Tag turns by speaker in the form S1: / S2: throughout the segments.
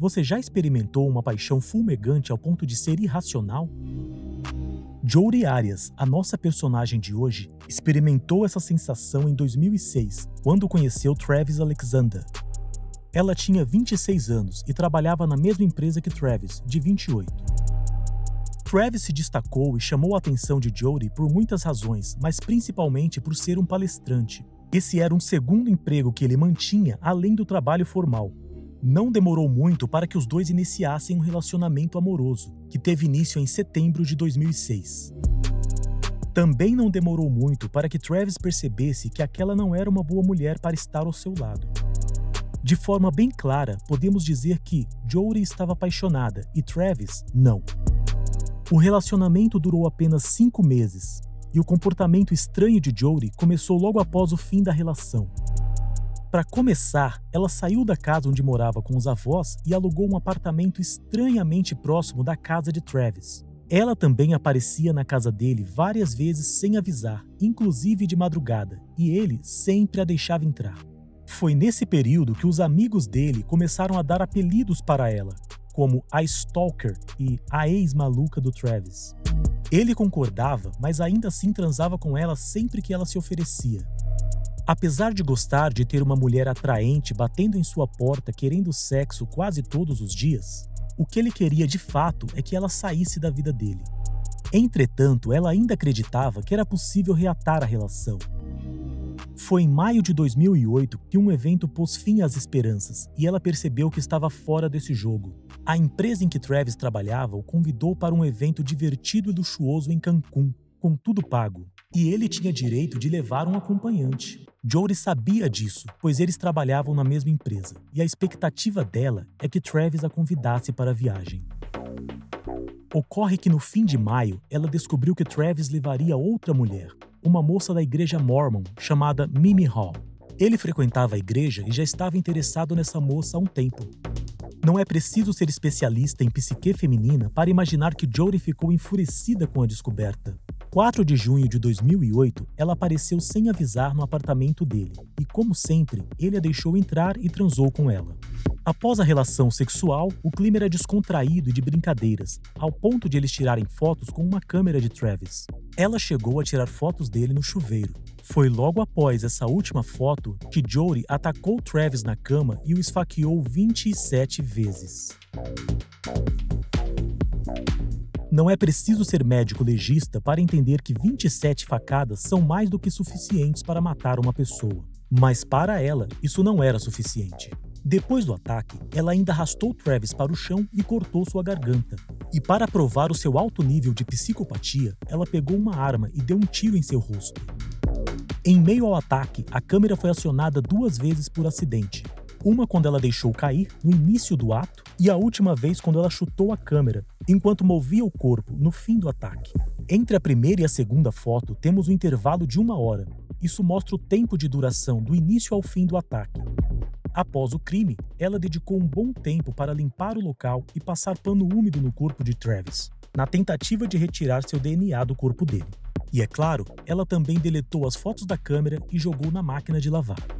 S1: Você já experimentou uma paixão fulmegante ao ponto de ser irracional? Jodie Arias, a nossa personagem de hoje, experimentou essa sensação em 2006, quando conheceu Travis Alexander. Ela tinha 26 anos e trabalhava na mesma empresa que Travis, de 28. Travis se destacou e chamou a atenção de Jodie por muitas razões, mas principalmente por ser um palestrante. Esse era um segundo emprego que ele mantinha além do trabalho formal, não demorou muito para que os dois iniciassem um relacionamento amoroso, que teve início em setembro de 2006. Também não demorou muito para que Travis percebesse que aquela não era uma boa mulher para estar ao seu lado. De forma bem clara, podemos dizer que Jodie estava apaixonada e Travis não. O relacionamento durou apenas cinco meses e o comportamento estranho de Jodie começou logo após o fim da relação. Para começar, ela saiu da casa onde morava com os avós e alugou um apartamento estranhamente próximo da casa de Travis. Ela também aparecia na casa dele várias vezes sem avisar, inclusive de madrugada, e ele sempre a deixava entrar. Foi nesse período que os amigos dele começaram a dar apelidos para ela, como a Stalker e a ex-maluca do Travis. Ele concordava, mas ainda assim transava com ela sempre que ela se oferecia. Apesar de gostar de ter uma mulher atraente batendo em sua porta querendo sexo quase todos os dias, o que ele queria de fato é que ela saísse da vida dele. Entretanto, ela ainda acreditava que era possível reatar a relação. Foi em maio de 2008 que um evento pôs fim às esperanças e ela percebeu que estava fora desse jogo. A empresa em que Travis trabalhava o convidou para um evento divertido e luxuoso em Cancún, com tudo pago, e ele tinha direito de levar um acompanhante. Jory sabia disso, pois eles trabalhavam na mesma empresa, e a expectativa dela é que Travis a convidasse para a viagem. Ocorre que no fim de maio, ela descobriu que Travis levaria outra mulher, uma moça da igreja Mormon chamada Mimi Hall. Ele frequentava a igreja e já estava interessado nessa moça há um tempo. Não é preciso ser especialista em psique feminina para imaginar que Jodie ficou enfurecida com a descoberta. 4 de junho de 2008, ela apareceu sem avisar no apartamento dele e, como sempre, ele a deixou entrar e transou com ela. Após a relação sexual, o clima era descontraído e de brincadeiras, ao ponto de eles tirarem fotos com uma câmera de Travis. Ela chegou a tirar fotos dele no chuveiro. Foi logo após essa última foto que Jory atacou Travis na cama e o esfaqueou 27 vezes. Não é preciso ser médico legista para entender que 27 facadas são mais do que suficientes para matar uma pessoa. Mas para ela, isso não era suficiente. Depois do ataque, ela ainda arrastou Travis para o chão e cortou sua garganta. E para provar o seu alto nível de psicopatia, ela pegou uma arma e deu um tiro em seu rosto. Em meio ao ataque, a câmera foi acionada duas vezes por acidente, uma quando ela deixou cair, no início do ato, e a última vez quando ela chutou a câmera, enquanto movia o corpo, no fim do ataque. Entre a primeira e a segunda foto, temos um intervalo de uma hora. Isso mostra o tempo de duração do início ao fim do ataque. Após o crime, ela dedicou um bom tempo para limpar o local e passar pano úmido no corpo de Travis, na tentativa de retirar seu DNA do corpo dele. E é claro, ela também deletou as fotos da câmera e jogou na máquina de lavar.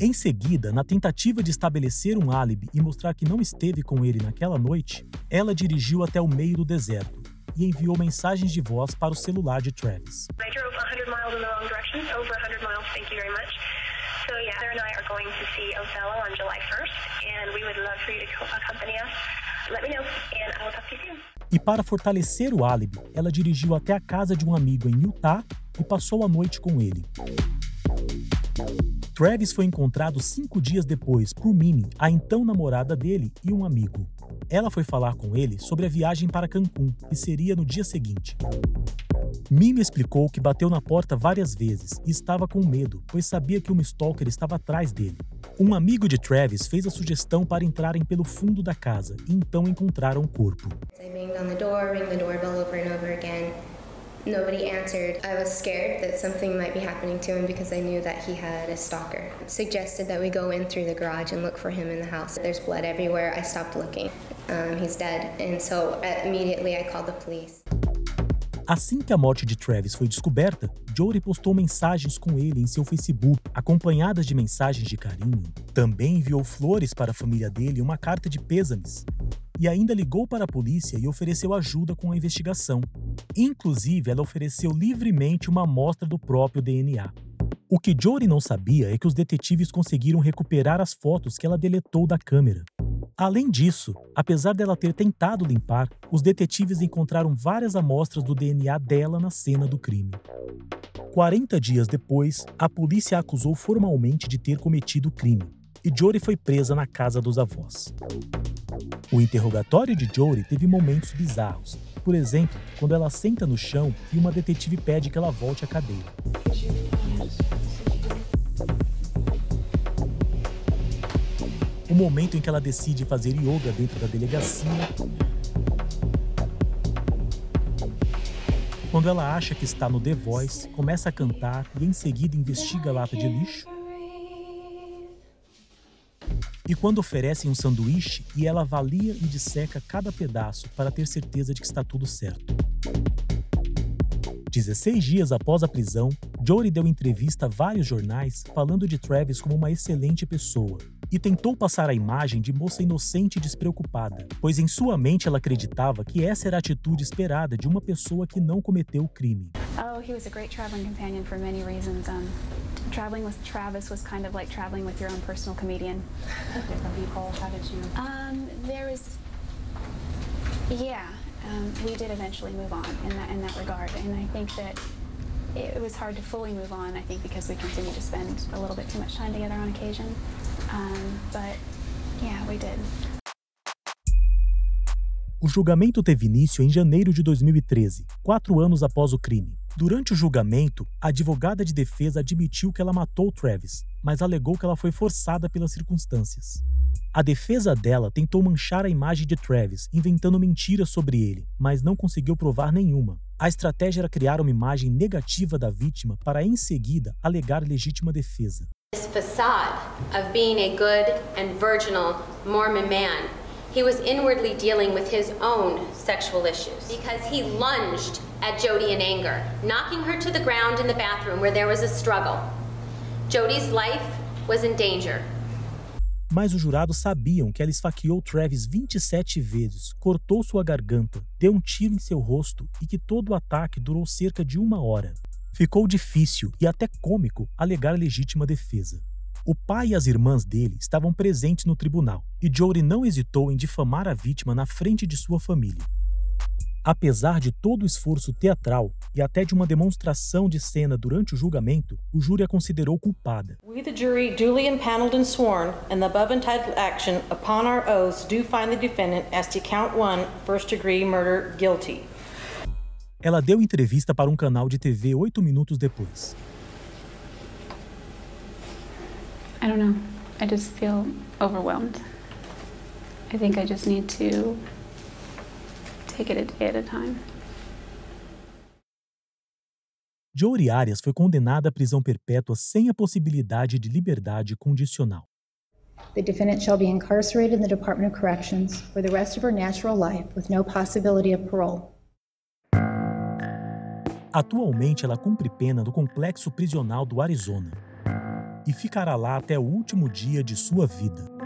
S1: Em seguida, na tentativa de estabelecer um álibi e mostrar que não esteve com ele naquela noite, ela dirigiu até o meio do deserto e enviou mensagens de voz para o celular de Travis. E para fortalecer o álibi, ela dirigiu até a casa de um amigo em Utah e passou a noite com ele. Travis foi encontrado cinco dias depois por Mimi, a então namorada dele e um amigo. Ela foi falar com ele sobre a viagem para Cancún, que seria no dia seguinte. Mimi explicou que bateu na porta várias vezes e estava com medo, pois sabia que uma stalker estava atrás dele. Um amigo de Travis fez a sugestão para entrarem pelo fundo da casa e então encontraram o corpo.
S2: Nobody answered. I was scared that something might be happening to him because I knew that he had a stalker. Suggested that we go in through the garage and look for him in the house. There's blood everywhere. I stopped looking. Um, he's dead. And so immediately I called the police.
S1: Assim que a morte de Travis foi descoberta, Jory postou mensagens com ele em seu Facebook, acompanhadas de mensagens de carinho. Também enviou flores para a família dele e uma carta de pêsames. E ainda ligou para a polícia e ofereceu ajuda com a investigação. Inclusive, ela ofereceu livremente uma amostra do próprio DNA. O que Jory não sabia é que os detetives conseguiram recuperar as fotos que ela deletou da câmera. Além disso, apesar dela ter tentado limpar, os detetives encontraram várias amostras do DNA dela na cena do crime. 40 dias depois, a polícia a acusou formalmente de ter cometido o crime, e Jory foi presa na casa dos avós. O interrogatório de Jory teve momentos bizarros. Por exemplo, quando ela senta no chão e uma detetive pede que ela volte à cadeira. o momento em que ela decide fazer yoga dentro da delegacia. Quando ela acha que está no The Voice, começa a cantar e em seguida investiga a lata de lixo. E quando oferecem um sanduíche e ela avalia e disseca cada pedaço para ter certeza de que está tudo certo. 16 dias após a prisão, Jory deu entrevista a vários jornais falando de Travis como uma excelente pessoa e tentou passar a imagem de moça inocente e despreocupada, pois em sua mente ela acreditava que essa era a atitude esperada de uma pessoa que não cometeu o crime.
S3: Oh, he was a great traveling companion for many reasons. Um, traveling with Travis was kind of like traveling with your own personal comedian.
S4: Different people. How did you?
S3: Um, there was, yeah, um, we did eventually move on in that in that regard, and I think that it was hard to fully move on. I think because we continued to spend a little bit too much time together on occasion, um, but yeah, we did.
S1: O julgamento teve início em janeiro de 2013, quatro anos após o crime. Durante o julgamento, a advogada de defesa admitiu que ela matou Travis, mas alegou que ela foi forçada pelas circunstâncias. A defesa dela tentou manchar a imagem de Travis, inventando mentiras sobre ele, mas não conseguiu provar nenhuma. A estratégia era criar uma imagem negativa da vítima para em seguida alegar legítima defesa.
S5: This facade of being a good and virginal Mormon man, he was inwardly dealing with his own sexual issues because he lunged at Jody in anger, knocking her to the ground in the bathroom where there was a struggle. Jody's life was in danger.
S1: Mas os jurados sabiam que ela esfaqueou Travis 27 vezes, cortou sua garganta, deu um tiro em seu rosto e que todo o ataque durou cerca de uma hora. Ficou difícil e até cômico alegar legítima defesa. O pai e as irmãs dele estavam presentes no tribunal e Jory não hesitou em difamar a vítima na frente de sua família. Apesar de todo o esforço teatral e até de uma demonstração de cena durante o julgamento, o júri a considerou culpada.
S4: We, the jury, duly impaneled and sworn, in the above entitled action, upon our oaths, do find the defendant as to count one, first degree murder, guilty.
S1: Ela deu entrevista para um canal de TV oito minutos depois.
S3: I don't know. I just feel overwhelmed. I think I just need to take it a day at a time.
S1: Jory Arias foi condenada à prisão perpétua sem a possibilidade de liberdade condicional.
S6: The defendant shall be incarcerated in the Department of Corrections for the rest of her natural life with no possibility of parole.
S1: Atualmente, ela cumpre pena no complexo prisional do Arizona e ficará lá até o último dia de sua vida.